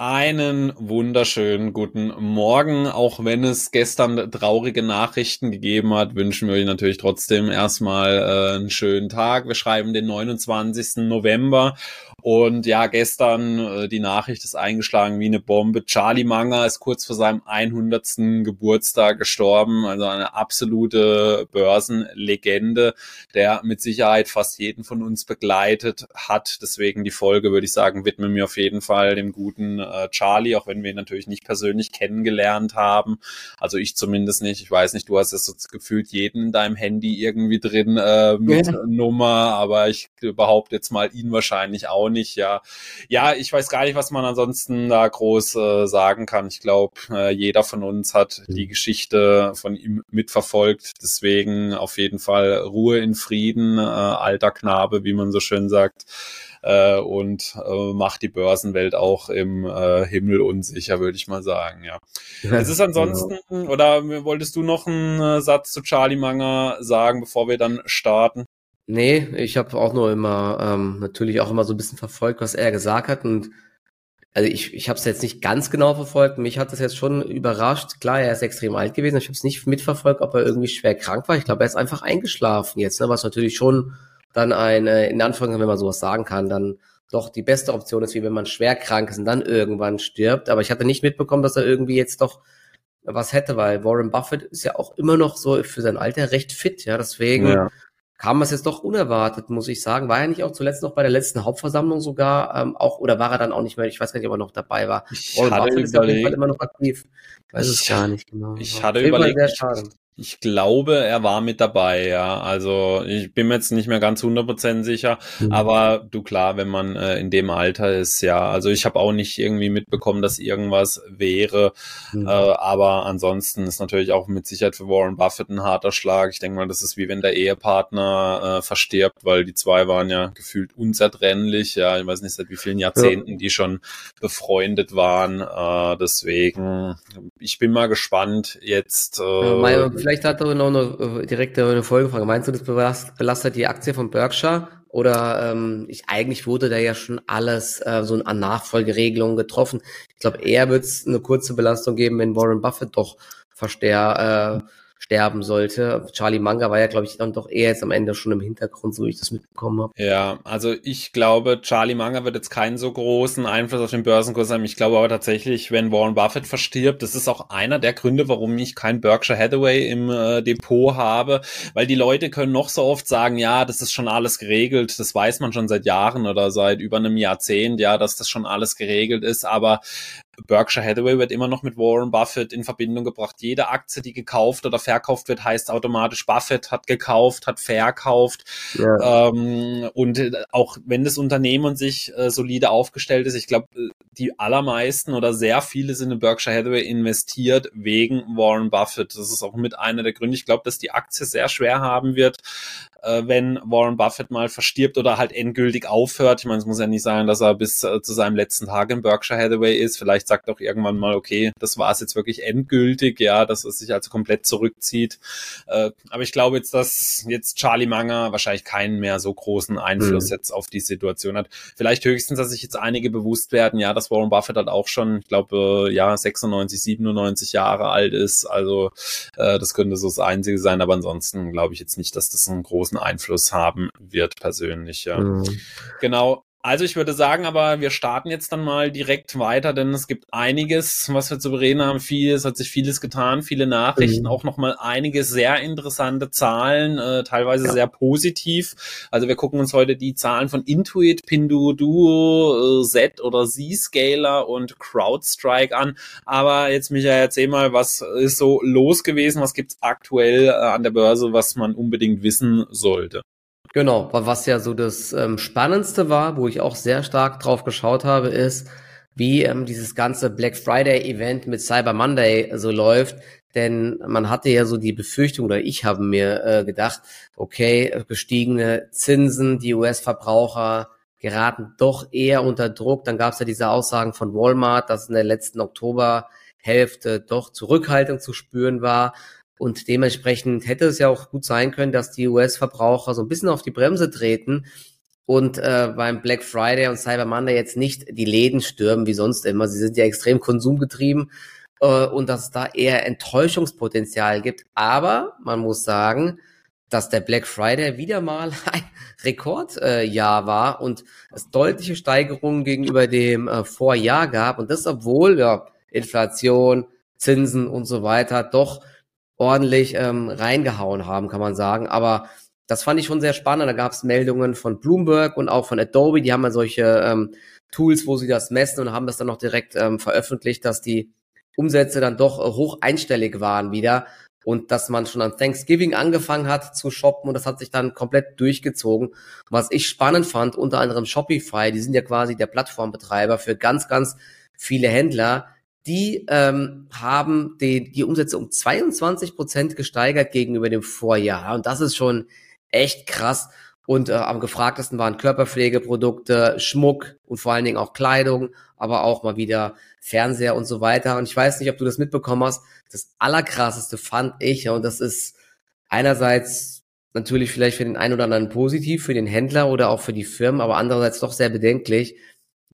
Einen wunderschönen guten Morgen. Auch wenn es gestern traurige Nachrichten gegeben hat, wünschen wir euch natürlich trotzdem erstmal äh, einen schönen Tag. Wir schreiben den 29. November und ja, gestern äh, die Nachricht ist eingeschlagen wie eine Bombe. Charlie Munger ist kurz vor seinem 100. Geburtstag gestorben. Also eine absolute Börsenlegende, der mit Sicherheit fast jeden von uns begleitet hat. Deswegen die Folge, würde ich sagen, widmen wir auf jeden Fall dem guten äh, Charlie, auch wenn wir ihn natürlich nicht persönlich kennengelernt haben. Also ich zumindest nicht. Ich weiß nicht, du hast jetzt gefühlt jeden in deinem Handy irgendwie drin äh, mit ja. Nummer, aber ich behaupte jetzt mal ihn wahrscheinlich auch nicht, ja. Ja, ich weiß gar nicht, was man ansonsten da groß äh, sagen kann. Ich glaube, äh, jeder von uns hat die mhm. Geschichte von ihm mitverfolgt. Deswegen auf jeden Fall Ruhe in Frieden, äh, alter Knabe, wie man so schön sagt. Äh, und äh, macht die Börsenwelt auch im äh, Himmel unsicher, würde ich mal sagen, ja. Es ist ansonsten, genau. oder wolltest du noch einen äh, Satz zu Charlie Manger sagen, bevor wir dann starten? Nee, ich habe auch nur immer, ähm, natürlich auch immer so ein bisschen verfolgt, was er gesagt hat. Und also ich, ich habe es jetzt nicht ganz genau verfolgt. Mich hat das jetzt schon überrascht. Klar, er ist extrem alt gewesen. Ich habe es nicht mitverfolgt, ob er irgendwie schwer krank war. Ich glaube, er ist einfach eingeschlafen jetzt, ne? was natürlich schon dann eine, in Anführungszeichen, wenn man sowas sagen kann, dann doch die beste Option ist, wie wenn man schwer krank ist und dann irgendwann stirbt. Aber ich hatte nicht mitbekommen, dass er irgendwie jetzt doch was hätte, weil Warren Buffett ist ja auch immer noch so für sein Alter recht fit, ja. Deswegen ja kam es jetzt doch unerwartet, muss ich sagen. War er nicht auch zuletzt noch bei der letzten Hauptversammlung sogar ähm, auch oder war er dann auch nicht mehr? Ich weiß gar nicht, ob er noch dabei war. Ich Warren hatte Buffett überlegt, ist auf jeden Fall immer noch aktiv. weiß es gar nicht genau. Ich hatte überlegt, sehr schade. Ich glaube, er war mit dabei, ja. Also ich bin mir jetzt nicht mehr ganz 100% sicher, mhm. aber du klar, wenn man äh, in dem Alter ist, ja. Also ich habe auch nicht irgendwie mitbekommen, dass irgendwas wäre, mhm. äh, aber ansonsten ist natürlich auch mit Sicherheit für Warren Buffett ein harter Schlag. Ich denke mal, das ist wie wenn der Ehepartner äh, verstirbt, weil die zwei waren ja gefühlt unzertrennlich, ja. Ich weiß nicht seit wie vielen Jahrzehnten ja. die schon befreundet waren. Äh, deswegen, ich bin mal gespannt jetzt. Äh, vielleicht hat er noch eine, äh, direkt eine Folgefrage. Meinst du, das belastet die Aktie von Berkshire? Oder ähm, ich, eigentlich wurde da ja schon alles äh, so an Nachfolgeregelungen getroffen. Ich glaube, eher wird es eine kurze Belastung geben, wenn Warren Buffett doch verstär, äh, sterben sollte. Charlie Manga war ja, glaube ich, dann doch eher jetzt am Ende schon im Hintergrund, so wie ich das mitbekommen habe. Ja, also ich glaube, Charlie Manga wird jetzt keinen so großen Einfluss auf den Börsenkurs haben. Ich glaube aber tatsächlich, wenn Warren Buffett verstirbt, das ist auch einer der Gründe, warum ich kein Berkshire Hathaway im äh, Depot habe, weil die Leute können noch so oft sagen, ja, das ist schon alles geregelt, das weiß man schon seit Jahren oder seit über einem Jahrzehnt, ja, dass das schon alles geregelt ist, aber Berkshire Hathaway wird immer noch mit Warren Buffett in Verbindung gebracht. Jede Aktie, die gekauft oder verkauft wird, heißt automatisch Buffett hat gekauft, hat verkauft. Ja. Ähm, und äh, auch wenn das Unternehmen sich äh, solide aufgestellt ist, ich glaube, äh, die allermeisten oder sehr viele sind in Berkshire Hathaway investiert wegen Warren Buffett. Das ist auch mit einer der Gründe. Ich glaube, dass die Aktie sehr schwer haben wird, äh, wenn Warren Buffett mal verstirbt oder halt endgültig aufhört. Ich meine, es muss ja nicht sein, dass er bis äh, zu seinem letzten Tag in Berkshire Hathaway ist. Vielleicht sagt auch irgendwann mal, okay, das war es jetzt wirklich endgültig, ja, dass es sich also komplett zurückzieht. Äh, aber ich glaube jetzt, dass jetzt Charlie Munger wahrscheinlich keinen mehr so großen Einfluss mhm. jetzt auf die Situation hat. Vielleicht höchstens, dass sich jetzt einige bewusst werden, ja, dass Warren Buffett halt auch schon, ich glaube, ja, 96, 97 Jahre alt ist. Also äh, das könnte so das Einzige sein, aber ansonsten glaube ich jetzt nicht, dass das einen großen Einfluss haben wird persönlich. Ja. Mhm. Genau. Also ich würde sagen, aber wir starten jetzt dann mal direkt weiter, denn es gibt einiges, was wir zu bereden haben. Vieles hat sich vieles getan, viele Nachrichten, mhm. auch nochmal einige sehr interessante Zahlen, äh, teilweise ja. sehr positiv. Also wir gucken uns heute die Zahlen von Intuit, Pinduoduo, äh, Z oder Z-Scaler und CrowdStrike an. Aber jetzt Michael, erzähl mal, was ist so los gewesen? Was gibt's aktuell äh, an der Börse, was man unbedingt wissen sollte? Genau, was ja so das ähm, Spannendste war, wo ich auch sehr stark drauf geschaut habe, ist, wie ähm, dieses ganze Black Friday Event mit Cyber Monday so läuft. Denn man hatte ja so die Befürchtung, oder ich habe mir äh, gedacht, okay, gestiegene Zinsen, die US-Verbraucher geraten doch eher unter Druck. Dann gab es ja diese Aussagen von Walmart, dass in der letzten Oktoberhälfte doch Zurückhaltung zu spüren war. Und dementsprechend hätte es ja auch gut sein können, dass die US-Verbraucher so ein bisschen auf die Bremse treten. und äh, beim Black Friday und Cyber Monday jetzt nicht die Läden stürmen wie sonst immer. Sie sind ja extrem konsumgetrieben äh, und dass es da eher Enttäuschungspotenzial gibt. Aber man muss sagen, dass der Black Friday wieder mal ein Rekordjahr äh, war und es deutliche Steigerungen gegenüber dem äh, Vorjahr gab und das obwohl ja Inflation, Zinsen und so weiter doch ordentlich ähm, reingehauen haben, kann man sagen. Aber das fand ich schon sehr spannend. Da gab es Meldungen von Bloomberg und auch von Adobe. Die haben ja solche ähm, Tools, wo sie das messen und haben das dann noch direkt ähm, veröffentlicht, dass die Umsätze dann doch hoch einstellig waren wieder und dass man schon an Thanksgiving angefangen hat zu shoppen und das hat sich dann komplett durchgezogen. Was ich spannend fand, unter anderem Shopify, die sind ja quasi der Plattformbetreiber für ganz, ganz viele Händler, die ähm, haben die, die Umsätze um 22 Prozent gesteigert gegenüber dem Vorjahr. Und das ist schon echt krass. Und äh, am gefragtesten waren Körperpflegeprodukte, Schmuck und vor allen Dingen auch Kleidung, aber auch mal wieder Fernseher und so weiter. Und ich weiß nicht, ob du das mitbekommen hast. Das Allerkrasseste fand ich, und das ist einerseits natürlich vielleicht für den einen oder anderen positiv, für den Händler oder auch für die Firmen, aber andererseits doch sehr bedenklich.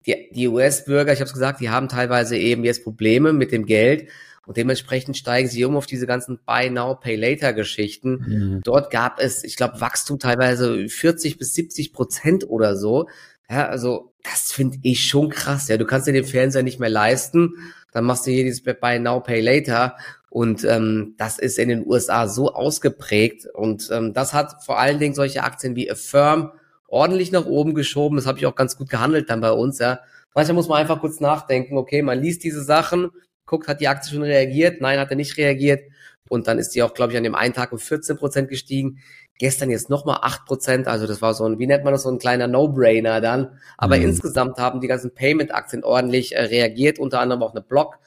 Die, die US-Bürger, ich habe es gesagt, die haben teilweise eben jetzt Probleme mit dem Geld und dementsprechend steigen sie um auf diese ganzen Buy Now, Pay Later Geschichten. Mhm. Dort gab es, ich glaube, Wachstum teilweise 40 bis 70 Prozent oder so. Ja, also das finde ich schon krass. Ja, du kannst dir den Fernseher nicht mehr leisten, dann machst du hier dieses Buy Now, Pay Later. Und ähm, das ist in den USA so ausgeprägt. Und ähm, das hat vor allen Dingen solche Aktien wie Affirm ordentlich nach oben geschoben. Das habe ich auch ganz gut gehandelt dann bei uns. Ja. Manchmal muss man einfach kurz nachdenken, okay, man liest diese Sachen, guckt, hat die Aktie schon reagiert? Nein, hat er nicht reagiert. Und dann ist die auch, glaube ich, an dem einen Tag um 14 Prozent gestiegen. Gestern jetzt nochmal 8 Prozent. Also das war so ein, wie nennt man das, so ein kleiner No-Brainer dann. Aber mhm. insgesamt haben die ganzen Payment-Aktien ordentlich äh, reagiert. Unter anderem auch eine Block.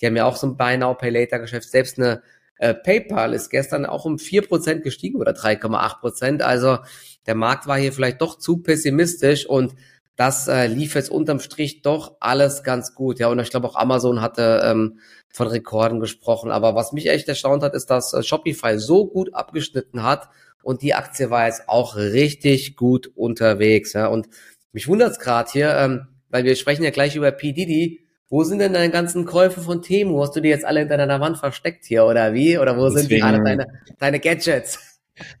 Die haben ja auch so ein Buy Now, Pay Later Geschäft. Selbst eine äh, PayPal ist gestern auch um 4 Prozent gestiegen oder 3,8 Prozent. Also der Markt war hier vielleicht doch zu pessimistisch und das äh, lief jetzt unterm Strich doch alles ganz gut. Ja, und ich glaube auch Amazon hatte ähm, von Rekorden gesprochen. Aber was mich echt erstaunt hat, ist, dass äh, Shopify so gut abgeschnitten hat und die Aktie war jetzt auch richtig gut unterwegs. Ja, und mich wundert's gerade hier, ähm, weil wir sprechen ja gleich über P. Diddy. Wo sind denn deine ganzen Käufe von Temu? Hast du die jetzt alle hinter deiner Wand versteckt hier oder wie? Oder wo Deswegen, sind die alle deine, deine Gadgets?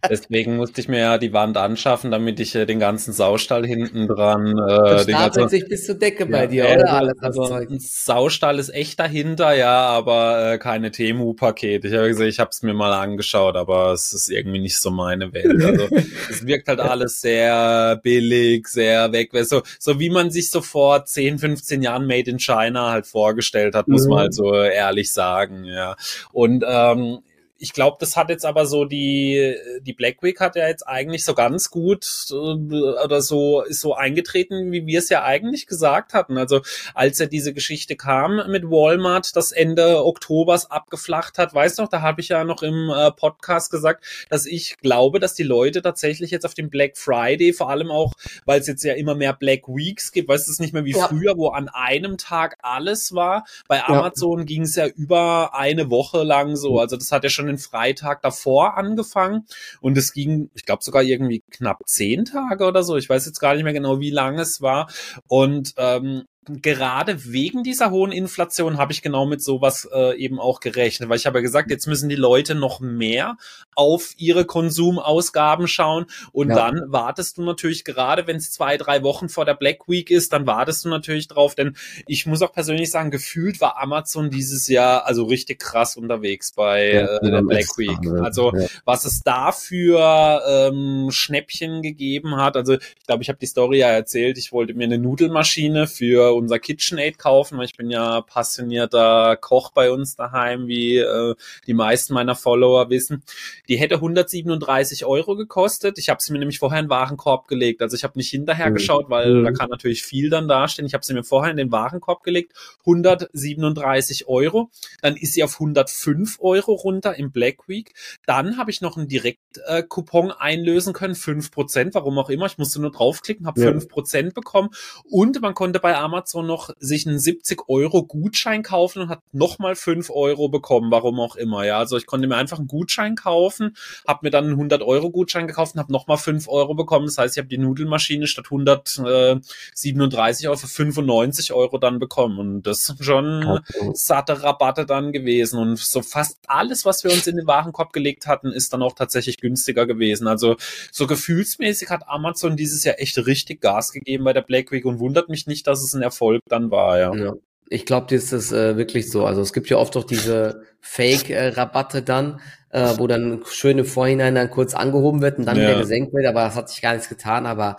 Deswegen musste ich mir ja die Wand anschaffen, damit ich äh, den ganzen Saustall hinten dran. Äh, das den ganzen, sich bis zur Decke bei dir, ja, oder? Alles also, ein Saustall ist echt dahinter, ja, aber äh, keine Temu-Paket. Ich habe gesagt, ich habe es mir mal angeschaut, aber es ist irgendwie nicht so meine Welt. Also es wirkt halt alles sehr billig, sehr weg. So, so wie man sich so vor 10, 15 Jahren Made in China halt vorgestellt hat, muss mhm. man halt so ehrlich sagen, ja. Und ähm, ich glaube, das hat jetzt aber so die, die Black Week hat ja jetzt eigentlich so ganz gut äh, oder so, ist so eingetreten, wie wir es ja eigentlich gesagt hatten. Also als ja diese Geschichte kam mit Walmart, das Ende Oktobers abgeflacht hat, weißt du noch, da habe ich ja noch im äh, Podcast gesagt, dass ich glaube, dass die Leute tatsächlich jetzt auf dem Black Friday, vor allem auch, weil es jetzt ja immer mehr Black Weeks gibt, weißt du, es ist nicht mehr wie ja. früher, wo an einem Tag alles war. Bei Amazon ja. ging es ja über eine Woche lang so. Also das hat ja schon den Freitag davor angefangen und es ging, ich glaube sogar irgendwie knapp zehn Tage oder so. Ich weiß jetzt gar nicht mehr genau, wie lange es war. Und ähm, gerade wegen dieser hohen Inflation habe ich genau mit sowas äh, eben auch gerechnet, weil ich habe ja gesagt, jetzt müssen die Leute noch mehr auf ihre Konsumausgaben schauen und ja. dann wartest du natürlich gerade, wenn es zwei, drei Wochen vor der Black Week ist, dann wartest du natürlich drauf, denn ich muss auch persönlich sagen, gefühlt war Amazon dieses Jahr also richtig krass unterwegs bei ja, äh, der Black Week. Also ja. was es da für ähm, Schnäppchen gegeben hat, also ich glaube, ich habe die Story ja erzählt, ich wollte mir eine Nudelmaschine für unser KitchenAid kaufen, weil ich bin ja passionierter Koch bei uns daheim, wie äh, die meisten meiner Follower wissen. Die hätte 137 Euro gekostet. Ich habe sie mir nämlich vorher in den Warenkorb gelegt. Also ich habe nicht hinterher mhm. geschaut, weil mhm. da kann natürlich viel dann dastehen. Ich habe sie mir vorher in den Warenkorb gelegt. 137 Euro. Dann ist sie auf 105 Euro runter im Black Week. Dann habe ich noch einen Direktkupon äh, einlösen können, 5%, warum auch immer. Ich musste nur draufklicken, habe ja. 5% bekommen. Und man konnte bei Amazon Amazon noch sich einen 70 Euro Gutschein kaufen und hat nochmal 5 Euro bekommen, warum auch immer. Ja, also ich konnte mir einfach einen Gutschein kaufen, habe mir dann einen 100 Euro Gutschein gekauft und habe nochmal 5 Euro bekommen. Das heißt, ich habe die Nudelmaschine statt 137 Euro für 95 Euro dann bekommen. Und das ist schon satte Rabatte dann gewesen. Und so fast alles, was wir uns in den Warenkorb gelegt hatten, ist dann auch tatsächlich günstiger gewesen. Also so gefühlsmäßig hat Amazon dieses Jahr echt richtig Gas gegeben bei der Black Week und wundert mich nicht, dass es ein Erfolg dann war, ja. ja. Ich glaube, das ist äh, wirklich so. Also es gibt ja oft auch diese Fake-Rabatte dann, äh, wo dann schön im Vorhinein dann kurz angehoben wird und dann ja. wieder gesenkt wird, aber das hat sich gar nichts getan. Aber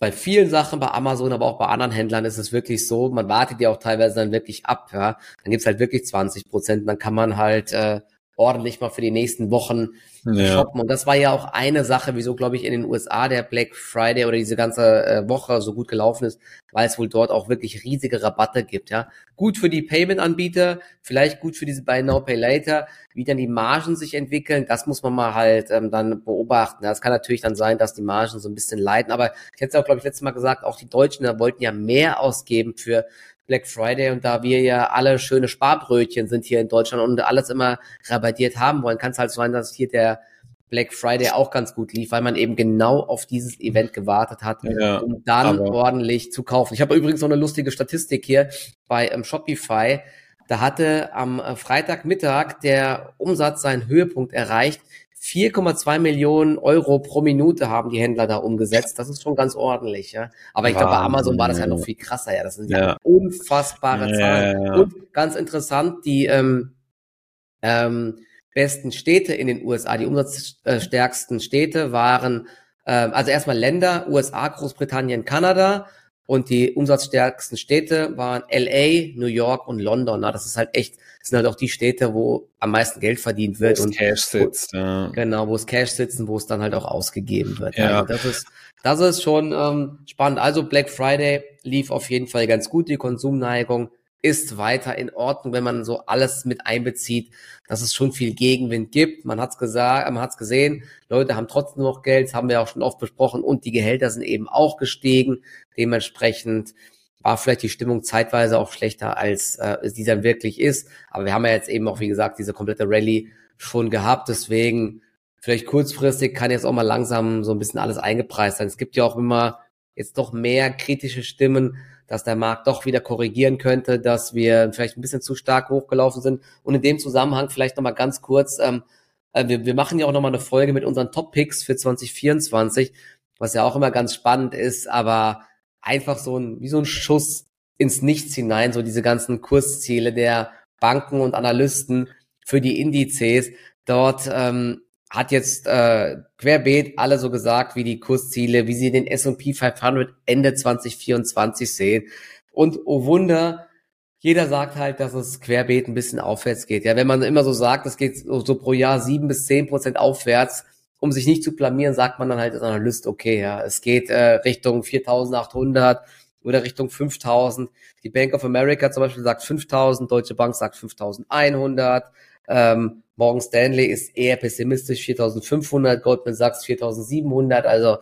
bei vielen Sachen, bei Amazon, aber auch bei anderen Händlern ist es wirklich so, man wartet ja auch teilweise dann wirklich ab, ja. Dann gibt's halt wirklich 20 Prozent, dann kann man halt äh, ordentlich mal für die nächsten Wochen ja. shoppen. Und das war ja auch eine Sache, wieso, glaube ich, in den USA der Black Friday oder diese ganze äh, Woche so gut gelaufen ist, weil es wohl dort auch wirklich riesige Rabatte gibt. Ja, Gut für die Payment-Anbieter, vielleicht gut für diese Buy Now, Pay Later. Wie dann die Margen sich entwickeln, das muss man mal halt ähm, dann beobachten. Ja, es kann natürlich dann sein, dass die Margen so ein bisschen leiden. Aber ich hätte es auch, glaube ich, letztes Mal gesagt, auch die Deutschen da wollten ja mehr ausgeben für Black Friday und da wir ja alle schöne Sparbrötchen sind hier in Deutschland und alles immer rabattiert haben wollen, kann es halt sein, dass hier der Black Friday auch ganz gut lief, weil man eben genau auf dieses Event gewartet hat, ja, um dann ordentlich zu kaufen. Ich habe übrigens noch eine lustige Statistik hier bei ähm, Shopify. Da hatte am äh, Freitagmittag der Umsatz seinen Höhepunkt erreicht. 4,2 Millionen Euro pro Minute haben die Händler da umgesetzt. Das ist schon ganz ordentlich, ja. Aber ich glaube, bei Amazon war das ja noch viel krasser, ja. Das sind ja, ja unfassbare Zahlen. Ja, Und ganz interessant, die ähm, ähm, besten Städte in den USA, die umsatzstärksten Städte waren, ähm, also erstmal Länder, USA, Großbritannien, Kanada. Und die umsatzstärksten Städte waren LA, New York und London. Na, das ist halt echt das sind halt auch die Städte, wo am meisten Geld verdient wird. Wo und Cash sitzt, wo, ja. Genau, wo es Cash sitzt und wo es dann halt auch ausgegeben wird. Ja. Also das ist, das ist schon ähm, spannend. Also Black Friday lief auf jeden Fall ganz gut. Die Konsumneigung ist weiter in Ordnung, wenn man so alles mit einbezieht, dass es schon viel Gegenwind gibt. Man hat's gesagt, man hat's gesehen. Leute haben trotzdem noch Geld, haben wir auch schon oft besprochen und die Gehälter sind eben auch gestiegen. Dementsprechend war vielleicht die Stimmung zeitweise auch schlechter, als äh, sie dann wirklich ist. Aber wir haben ja jetzt eben auch, wie gesagt, diese komplette Rallye schon gehabt. Deswegen vielleicht kurzfristig kann jetzt auch mal langsam so ein bisschen alles eingepreist sein. Es gibt ja auch immer jetzt doch mehr kritische Stimmen, dass der Markt doch wieder korrigieren könnte, dass wir vielleicht ein bisschen zu stark hochgelaufen sind. Und in dem Zusammenhang vielleicht nochmal ganz kurz, ähm, äh, wir, wir machen ja auch nochmal eine Folge mit unseren Top-Picks für 2024, was ja auch immer ganz spannend ist, aber einfach so ein, wie so ein Schuss ins Nichts hinein, so diese ganzen Kursziele der Banken und Analysten für die Indizes. Dort ähm, hat jetzt äh, querbeet alle so gesagt, wie die Kursziele, wie sie den S&P 500 Ende 2024 sehen. Und oh Wunder, jeder sagt halt, dass es querbeet ein bisschen aufwärts geht. Ja, wenn man immer so sagt, es geht so, so pro Jahr sieben bis zehn Prozent aufwärts, um sich nicht zu blamieren, sagt man dann halt als Analyst, okay, ja, es geht äh, Richtung 4800 oder Richtung 5000. Die Bank of America zum Beispiel sagt 5000, Deutsche Bank sagt 5100, ähm, Morgan Stanley ist eher pessimistisch, 4500, Goldman Sachs 4700, also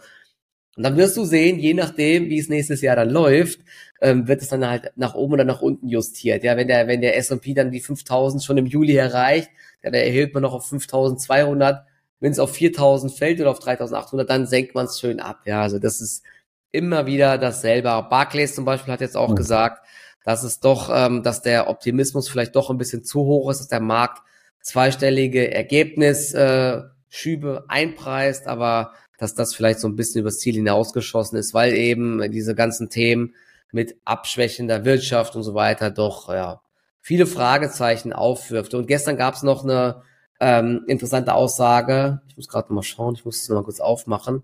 und dann wirst du sehen, je nachdem, wie es nächstes Jahr dann läuft, ähm, wird es dann halt nach oben oder nach unten justiert. Ja, wenn der, wenn der S&P dann die 5000 schon im Juli erreicht, dann erhöht man noch auf 5200, wenn es auf 4000 fällt oder auf 3800, dann senkt man es schön ab. Ja, also das ist immer wieder dasselbe. Barclays zum Beispiel hat jetzt auch mhm. gesagt, dass es doch, ähm, dass der Optimismus vielleicht doch ein bisschen zu hoch ist, dass der Markt zweistellige Ergebnisschübe einpreist, aber dass das vielleicht so ein bisschen übers Ziel hinausgeschossen ist, weil eben diese ganzen Themen mit abschwächender Wirtschaft und so weiter doch ja viele Fragezeichen aufwirft. Und gestern gab es noch eine ähm, interessante Aussage. Ich muss gerade mal schauen, ich muss es mal kurz aufmachen.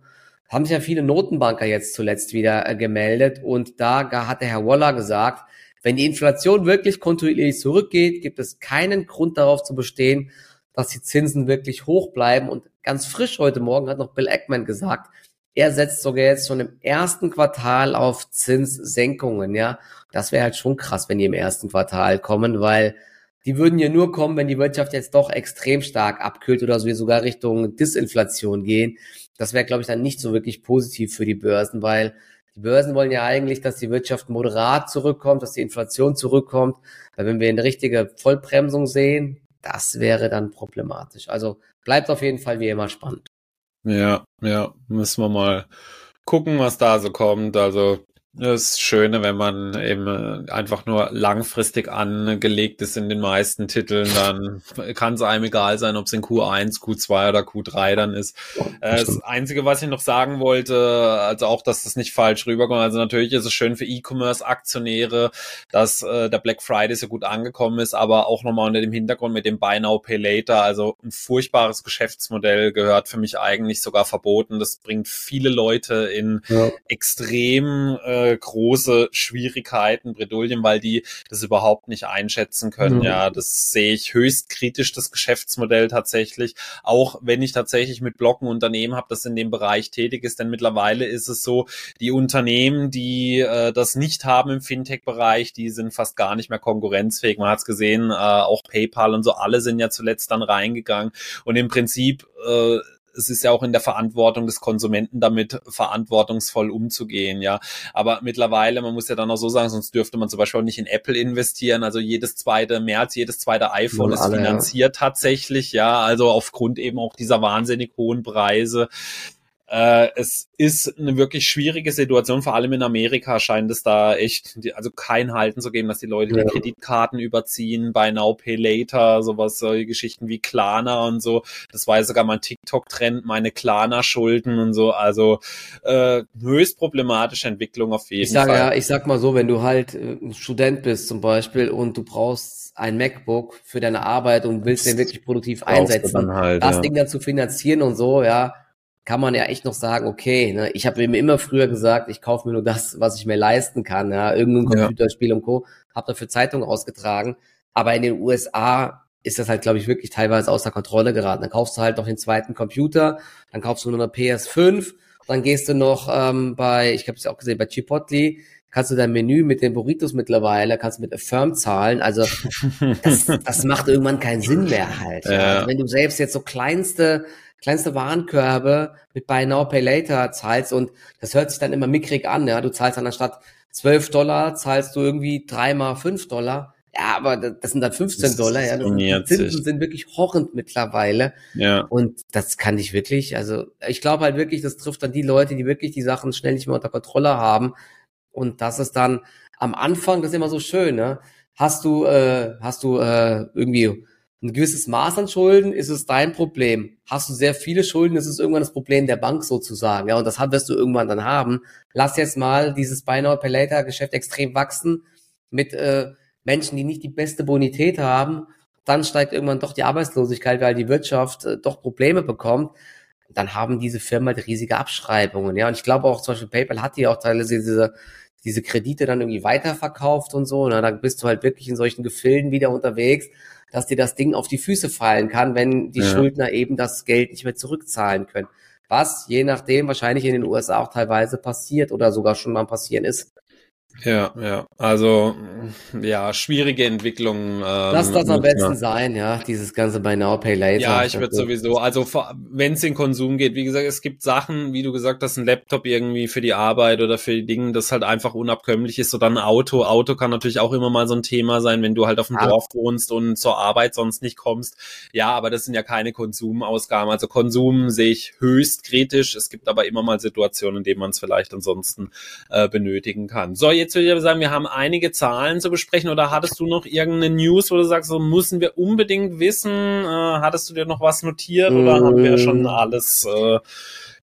Haben sich ja viele Notenbanker jetzt zuletzt wieder äh, gemeldet und da hat der Herr Waller gesagt, wenn die Inflation wirklich kontinuierlich zurückgeht, gibt es keinen Grund darauf zu bestehen, dass die Zinsen wirklich hoch bleiben. Und ganz frisch heute Morgen hat noch Bill Ackman gesagt, er setzt sogar jetzt schon im ersten Quartal auf Zinssenkungen, ja. Das wäre halt schon krass, wenn die im ersten Quartal kommen, weil die würden ja nur kommen, wenn die Wirtschaft jetzt doch extrem stark abkühlt oder so wir sogar Richtung Disinflation gehen. Das wäre, glaube ich, dann nicht so wirklich positiv für die Börsen, weil Die Börsen wollen ja eigentlich, dass die Wirtschaft moderat zurückkommt, dass die Inflation zurückkommt. Weil wenn wir eine richtige Vollbremsung sehen, das wäre dann problematisch. Also bleibt auf jeden Fall wie immer spannend. Ja, ja, müssen wir mal gucken, was da so kommt. Also das Schöne, wenn man eben äh, einfach nur langfristig angelegt ist in den meisten Titeln, dann kann es einem egal sein, ob es in Q1, Q2 oder Q3 dann ist. Äh, das Einzige, was ich noch sagen wollte, also auch, dass das nicht falsch rüberkommt, also natürlich ist es schön für E-Commerce-Aktionäre, dass äh, der Black Friday so gut angekommen ist, aber auch nochmal unter dem Hintergrund mit dem Buy Now, Pay Later, also ein furchtbares Geschäftsmodell gehört für mich eigentlich sogar verboten. Das bringt viele Leute in ja. extrem äh, große Schwierigkeiten, Bredouillen, weil die das überhaupt nicht einschätzen können. Mhm. Ja, das sehe ich höchst kritisch, das Geschäftsmodell tatsächlich. Auch wenn ich tatsächlich mit Blocken Unternehmen habe, das in dem Bereich tätig ist, denn mittlerweile ist es so, die Unternehmen, die äh, das nicht haben im Fintech-Bereich, die sind fast gar nicht mehr konkurrenzfähig. Man hat es gesehen, äh, auch PayPal und so, alle sind ja zuletzt dann reingegangen. Und im Prinzip äh, es ist ja auch in der Verantwortung des Konsumenten damit verantwortungsvoll umzugehen, ja. Aber mittlerweile, man muss ja dann auch so sagen, sonst dürfte man zum Beispiel auch nicht in Apple investieren. Also jedes zweite März, jedes zweite iPhone Nur ist alle, finanziert ja. tatsächlich, ja. Also aufgrund eben auch dieser wahnsinnig hohen Preise. Äh, es ist eine wirklich schwierige Situation, vor allem in Amerika scheint es da echt, also kein Halten zu geben, dass die Leute ja. die Kreditkarten überziehen, bei Now Pay Later, sowas, solche Geschichten wie Klarna und so. Das war ja sogar mein TikTok-Trend, meine Klarna-Schulden und so. Also äh, höchst problematische Entwicklung auf jeden ich sag, Fall. Ja, ich sag mal so, wenn du halt äh, Student bist zum Beispiel und du brauchst ein MacBook für deine Arbeit und willst den wirklich produktiv einsetzen, halt, das ja. Ding dann zu finanzieren und so, ja, kann man ja echt noch sagen, okay, ne, ich habe mir immer früher gesagt, ich kaufe mir nur das, was ich mir leisten kann, ja, irgendein Computerspiel ja. und Co. Habe dafür Zeitungen ausgetragen. Aber in den USA ist das halt, glaube ich, wirklich teilweise außer Kontrolle geraten. Dann kaufst du halt noch den zweiten Computer, dann kaufst du nur eine PS5, dann gehst du noch ähm, bei, ich habe es ja auch gesehen, bei Chipotle, kannst du dein Menü mit den Burritos mittlerweile, kannst du mit Affirm zahlen. Also das, das macht irgendwann keinen Sinn mehr halt. Ja. Also wenn du selbst jetzt so kleinste kleinste Warenkörbe mit Buy Now, Pay Later zahlst und das hört sich dann immer mickrig an, ja. Du zahlst dann anstatt 12 Dollar, zahlst du irgendwie dreimal 5 Dollar. Ja, aber das sind dann 15 das Dollar, ja. Die Zinsen sind wirklich horrend mittlerweile. Ja. Und das kann ich wirklich, also ich glaube halt wirklich, das trifft dann die Leute, die wirklich die Sachen schnell nicht mehr unter Kontrolle haben. Und das ist dann am Anfang, das ist immer so schön, ne? Hast du, äh, hast du äh, irgendwie ein gewisses Maß an Schulden, ist es dein Problem. Hast du sehr viele Schulden, ist es irgendwann das Problem der Bank sozusagen. Ja, und das wirst du irgendwann dann haben. Lass jetzt mal dieses Buy Now Pay Later Geschäft extrem wachsen mit äh, Menschen, die nicht die beste Bonität haben. Dann steigt irgendwann doch die Arbeitslosigkeit, weil die Wirtschaft äh, doch Probleme bekommt. Dann haben diese Firmen halt riesige Abschreibungen. Ja, und ich glaube auch zum Beispiel PayPal hat die auch teilweise diese diese Kredite dann irgendwie weiterverkauft und so. Na, da bist du halt wirklich in solchen Gefilden wieder unterwegs dass dir das Ding auf die Füße fallen kann, wenn die ja. Schuldner eben das Geld nicht mehr zurückzahlen können. Was je nachdem wahrscheinlich in den USA auch teilweise passiert oder sogar schon mal passieren ist. Ja, ja. Also ja, schwierige Entwicklungen. Ähm, Lass das am besten man. sein, ja, dieses ganze Buy Now, Pay Later. Ja, ich würde sowieso, also wenn es in Konsum geht, wie gesagt, es gibt Sachen, wie du gesagt hast, ein Laptop irgendwie für die Arbeit oder für die Dinge, das halt einfach unabkömmlich ist. Oder ein Auto. Auto kann natürlich auch immer mal so ein Thema sein, wenn du halt auf dem ja. Dorf wohnst und zur Arbeit sonst nicht kommst. Ja, aber das sind ja keine Konsumausgaben. Also Konsum sehe ich höchst kritisch. Es gibt aber immer mal Situationen, in denen man es vielleicht ansonsten äh, benötigen kann. So, jetzt würde ich aber sagen, wir haben einige Zahlen zu besprechen oder hattest du noch irgendeine News, wo du sagst, so müssen wir unbedingt wissen? Äh, hattest du dir noch was notiert oder ähm, haben wir schon mm. alles äh,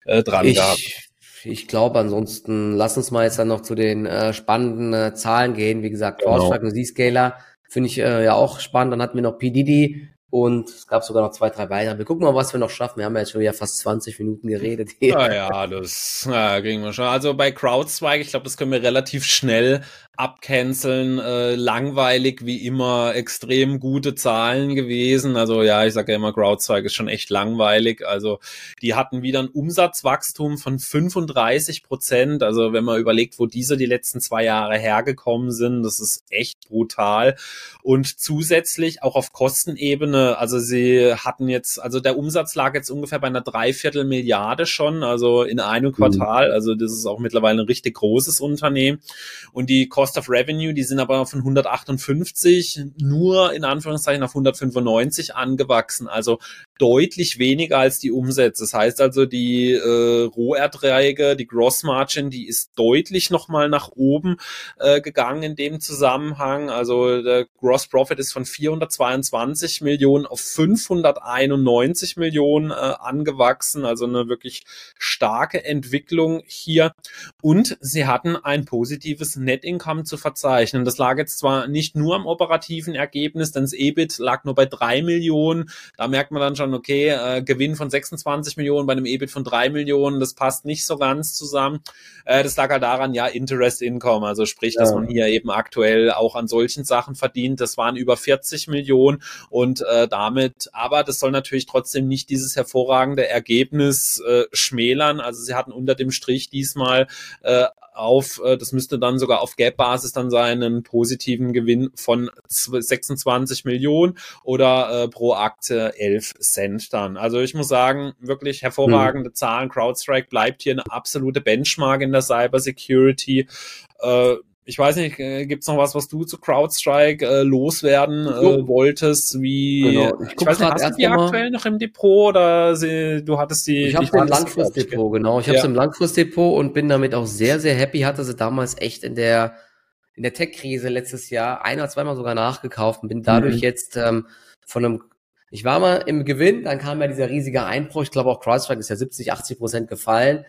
äh, dran ich, gehabt? Ich glaube, ansonsten lass uns mal jetzt dann noch zu den äh, spannenden äh, Zahlen gehen. Wie gesagt, genau. und Z-Scaler finde ich äh, ja auch spannend. Dann hatten wir noch PDD, und es gab sogar noch zwei, drei weitere. Wir gucken mal, was wir noch schaffen. Wir haben ja jetzt schon wieder fast 20 Minuten geredet. Hier. Ja, ja, das ja, kriegen wir schon. Also bei CrowdStrike, ich glaube, das können wir relativ schnell abcanceln. Äh, langweilig wie immer, extrem gute Zahlen gewesen. Also ja, ich sage ja immer, CrowdStrike ist schon echt langweilig. Also die hatten wieder ein Umsatzwachstum von 35 Prozent. Also wenn man überlegt, wo diese die letzten zwei Jahre hergekommen sind, das ist echt brutal. Und zusätzlich auch auf Kostenebene also sie hatten jetzt, also der Umsatz lag jetzt ungefähr bei einer Dreiviertel Milliarde schon, also in einem Quartal. Mhm. Also das ist auch mittlerweile ein richtig großes Unternehmen. Und die Cost of Revenue, die sind aber von 158 nur in Anführungszeichen auf 195 angewachsen. Also deutlich weniger als die Umsätze. Das heißt also, die äh, Roherträge, die Gross Margin, die ist deutlich nochmal nach oben äh, gegangen in dem Zusammenhang. Also der Gross Profit ist von 422 Millionen auf 591 Millionen äh, angewachsen. Also eine wirklich starke Entwicklung hier. Und sie hatten ein positives Net Income zu verzeichnen. Das lag jetzt zwar nicht nur am operativen Ergebnis, denn das EBIT lag nur bei drei Millionen. Da merkt man dann schon, okay, äh, Gewinn von 26 Millionen bei einem EBIT von 3 Millionen, das passt nicht so ganz zusammen. Äh, das lag halt daran, ja, Interest Income, also sprich, ja. dass man hier eben aktuell auch an solchen Sachen verdient. Das waren über 40 Millionen und äh, damit, aber das soll natürlich trotzdem nicht dieses hervorragende Ergebnis äh, schmälern. Also sie hatten unter dem Strich diesmal äh, auf, äh, das müsste dann sogar auf Gap-Basis dann sein, einen positiven Gewinn von 26 Millionen oder äh, pro Aktie 11 Cent dann. Also ich muss sagen, wirklich hervorragende mhm. Zahlen. CrowdStrike bleibt hier eine absolute Benchmark in der Cybersecurity. Äh, ich weiß nicht, äh, gibt's noch was, was du zu CrowdStrike äh, loswerden äh, wolltest? Wie genau. ich, ich weiß nicht, hast du die aktuell noch im Depot oder sie, du hattest die? Ich habe im Langfristdepot, genau. Ich habe ja. im Langfristdepot und bin damit auch sehr, sehr happy. Hatte sie damals echt in der in der Tech-Krise letztes Jahr ein oder zweimal sogar nachgekauft und bin dadurch mhm. jetzt ähm, von einem ich war mal im Gewinn, dann kam ja dieser riesige Einbruch. Ich glaube auch CrowdStrike ist ja 70, 80 Prozent gefallen.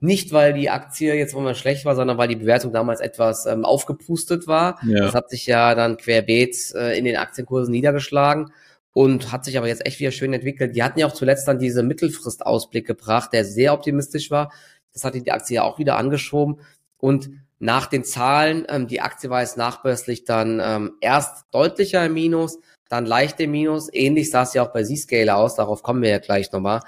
Nicht, weil die Aktie jetzt mal schlecht war, sondern weil die Bewertung damals etwas ähm, aufgepustet war. Ja. Das hat sich ja dann querbeet äh, in den Aktienkursen niedergeschlagen und hat sich aber jetzt echt wieder schön entwickelt. Die hatten ja auch zuletzt dann diese Mittelfristausblick gebracht, der sehr optimistisch war. Das hat die Aktie ja auch wieder angeschoben. Und nach den Zahlen, ähm, die Aktie war jetzt nachbörslich dann ähm, erst deutlicher im Minus, dann leicht im Minus. Ähnlich sah es ja auch bei Z-Scale aus, darauf kommen wir ja gleich nochmal.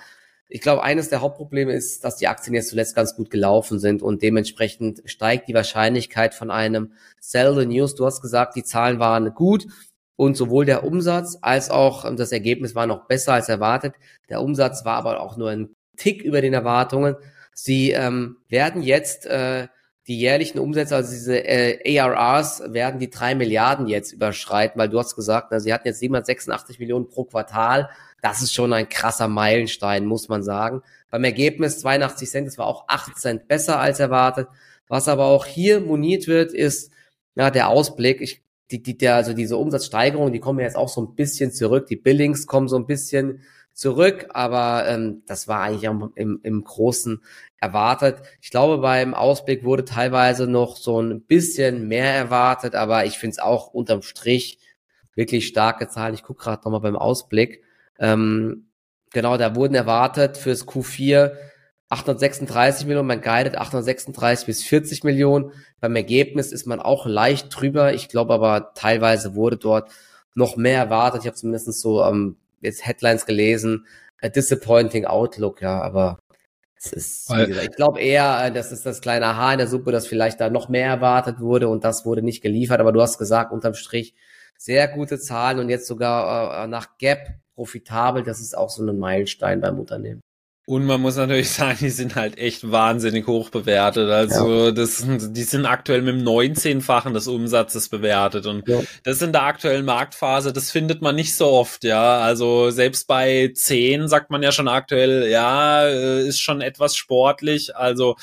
Ich glaube, eines der Hauptprobleme ist, dass die Aktien jetzt zuletzt ganz gut gelaufen sind und dementsprechend steigt die Wahrscheinlichkeit von einem Sell the News. Du hast gesagt, die Zahlen waren gut und sowohl der Umsatz als auch ähm, das Ergebnis war noch besser als erwartet. Der Umsatz war aber auch nur ein Tick über den Erwartungen. Sie ähm, werden jetzt äh, die jährlichen Umsätze, also diese äh, ARRs, werden die drei Milliarden jetzt überschreiten, weil du hast gesagt, na, sie hatten jetzt 786 Millionen pro Quartal das ist schon ein krasser Meilenstein, muss man sagen. Beim Ergebnis 82 Cent, das war auch 8 Cent besser als erwartet. Was aber auch hier moniert wird, ist ja, der Ausblick. Ich, die, die, der, also diese Umsatzsteigerung, die kommen jetzt auch so ein bisschen zurück. Die Billings kommen so ein bisschen zurück, aber ähm, das war eigentlich im, im, im Großen erwartet. Ich glaube, beim Ausblick wurde teilweise noch so ein bisschen mehr erwartet, aber ich finde es auch unterm Strich wirklich starke Zahlen. Ich gucke gerade nochmal beim Ausblick. Ähm, genau, da wurden erwartet fürs Q4 836 Millionen, man guidet 836 bis 40 Millionen. Beim Ergebnis ist man auch leicht drüber. Ich glaube aber teilweise wurde dort noch mehr erwartet. Ich habe zumindest so ähm, jetzt Headlines gelesen. A disappointing Outlook, ja, aber es ist, wie gesagt, ich glaube eher, äh, das ist das kleine Haar in der Suppe, dass vielleicht da noch mehr erwartet wurde und das wurde nicht geliefert. Aber du hast gesagt, unterm Strich sehr gute Zahlen und jetzt sogar äh, nach Gap profitabel. Das ist auch so ein Meilenstein beim Unternehmen. Und man muss natürlich sagen, die sind halt echt wahnsinnig hoch bewertet. Also ja. das, die sind aktuell mit dem 19-fachen des Umsatzes bewertet. Und ja. das in der aktuellen Marktphase, das findet man nicht so oft, ja. Also selbst bei 10 sagt man ja schon aktuell, ja, äh, ist schon etwas sportlich. Also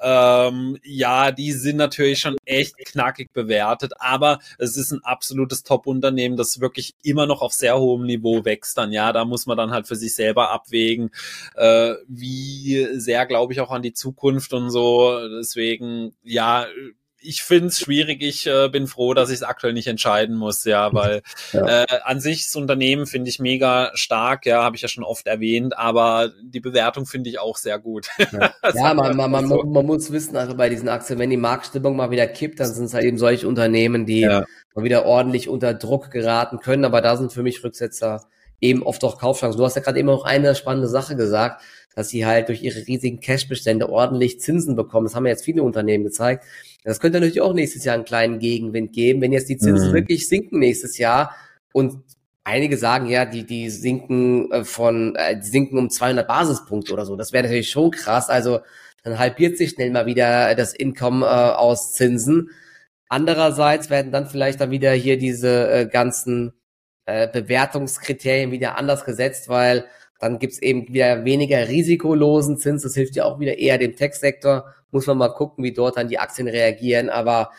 ähm, ja, die sind natürlich schon echt knackig bewertet, aber es ist ein absolutes Top-Unternehmen, das wirklich immer noch auf sehr hohem Niveau wächst dann. Ja, da muss man dann halt für sich selber abwägen. Äh, wie sehr glaube ich auch an die Zukunft und so. Deswegen, ja, ich finde es schwierig. Ich äh, bin froh, dass ich es aktuell nicht entscheiden muss, ja, weil ja. Äh, an sich das Unternehmen finde ich mega stark, ja, habe ich ja schon oft erwähnt, aber die Bewertung finde ich auch sehr gut. Ja, ja man, man, man, so. man, muss wissen, also bei diesen Aktien, wenn die Marktstimmung mal wieder kippt, dann sind es halt eben solche Unternehmen, die ja. mal wieder ordentlich unter Druck geraten können, aber da sind für mich Rücksetzer eben oft auch Kaufchancen. Du hast ja gerade eben noch eine spannende Sache gesagt dass sie halt durch ihre riesigen Cashbestände ordentlich Zinsen bekommen. Das haben ja jetzt viele Unternehmen gezeigt. Das könnte natürlich auch nächstes Jahr einen kleinen Gegenwind geben, wenn jetzt die Zinsen mhm. wirklich sinken nächstes Jahr und einige sagen ja, die, die sinken äh, von, äh, die sinken um 200 Basispunkte oder so. Das wäre natürlich schon krass. Also dann halbiert sich schnell mal wieder das Income äh, aus Zinsen. Andererseits werden dann vielleicht dann wieder hier diese äh, ganzen äh, Bewertungskriterien wieder anders gesetzt, weil dann gibt's eben wieder weniger risikolosen Zins. Das hilft ja auch wieder eher dem Tech-Sektor. Muss man mal gucken, wie dort dann die Aktien reagieren. Aber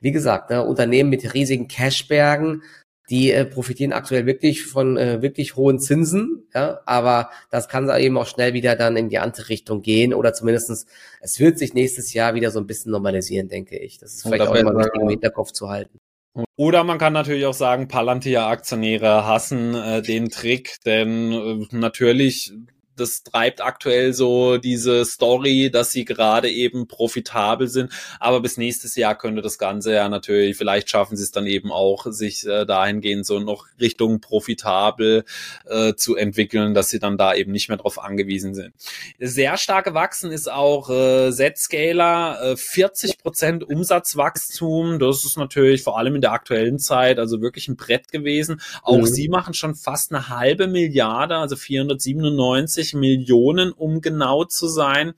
wie gesagt, ne, Unternehmen mit riesigen Cashbergen, die äh, profitieren aktuell wirklich von äh, wirklich hohen Zinsen, ja, aber das kann eben auch schnell wieder dann in die andere Richtung gehen oder zumindestens es wird sich nächstes Jahr wieder so ein bisschen normalisieren, denke ich. Das ist vielleicht auch immer wichtig im Hinterkopf zu halten. Oder man kann natürlich auch sagen, Palantir-Aktionäre hassen äh, den Trick, denn äh, natürlich das treibt aktuell so diese Story, dass sie gerade eben profitabel sind. Aber bis nächstes Jahr könnte das Ganze ja natürlich, vielleicht schaffen sie es dann eben auch, sich äh, dahingehend so noch Richtung profitabel äh, zu entwickeln, dass sie dann da eben nicht mehr drauf angewiesen sind. Sehr stark gewachsen ist auch äh, Zscaler, äh, 40 Prozent Umsatzwachstum. Das ist natürlich vor allem in der aktuellen Zeit also wirklich ein Brett gewesen. Auch mhm. sie machen schon fast eine halbe Milliarde, also 497 20 Millionen, um genau zu sein.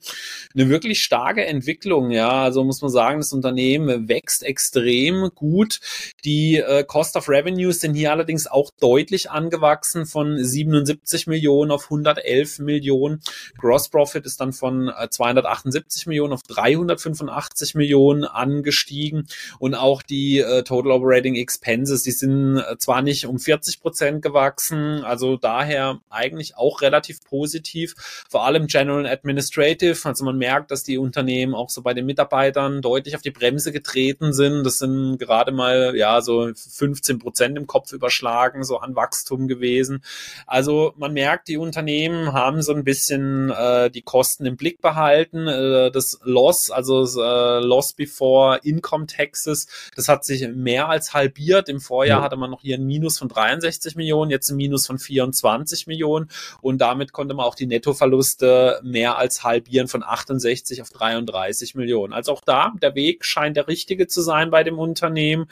Eine wirklich starke Entwicklung, ja. Also muss man sagen, das Unternehmen wächst extrem gut. Die äh, Cost of Revenues sind hier allerdings auch deutlich angewachsen von 77 Millionen auf 111 Millionen. Gross Profit ist dann von äh, 278 Millionen auf 385 Millionen angestiegen und auch die äh, Total Operating Expenses, die sind äh, zwar nicht um 40 Prozent gewachsen, also daher eigentlich auch relativ positiv positiv, vor allem General Administrative. Also man merkt, dass die Unternehmen auch so bei den Mitarbeitern deutlich auf die Bremse getreten sind. Das sind gerade mal ja so 15 Prozent im Kopf überschlagen, so an Wachstum gewesen. Also man merkt, die Unternehmen haben so ein bisschen äh, die Kosten im Blick behalten. Äh, das Loss, also das, äh, Loss before Income Taxes, das hat sich mehr als halbiert. Im Vorjahr ja. hatte man noch hier ein Minus von 63 Millionen, jetzt ein Minus von 24 Millionen und damit konnte man auch auch die Nettoverluste mehr als halbieren von 68 auf 33 Millionen. Also auch da, der Weg scheint der richtige zu sein bei dem Unternehmen.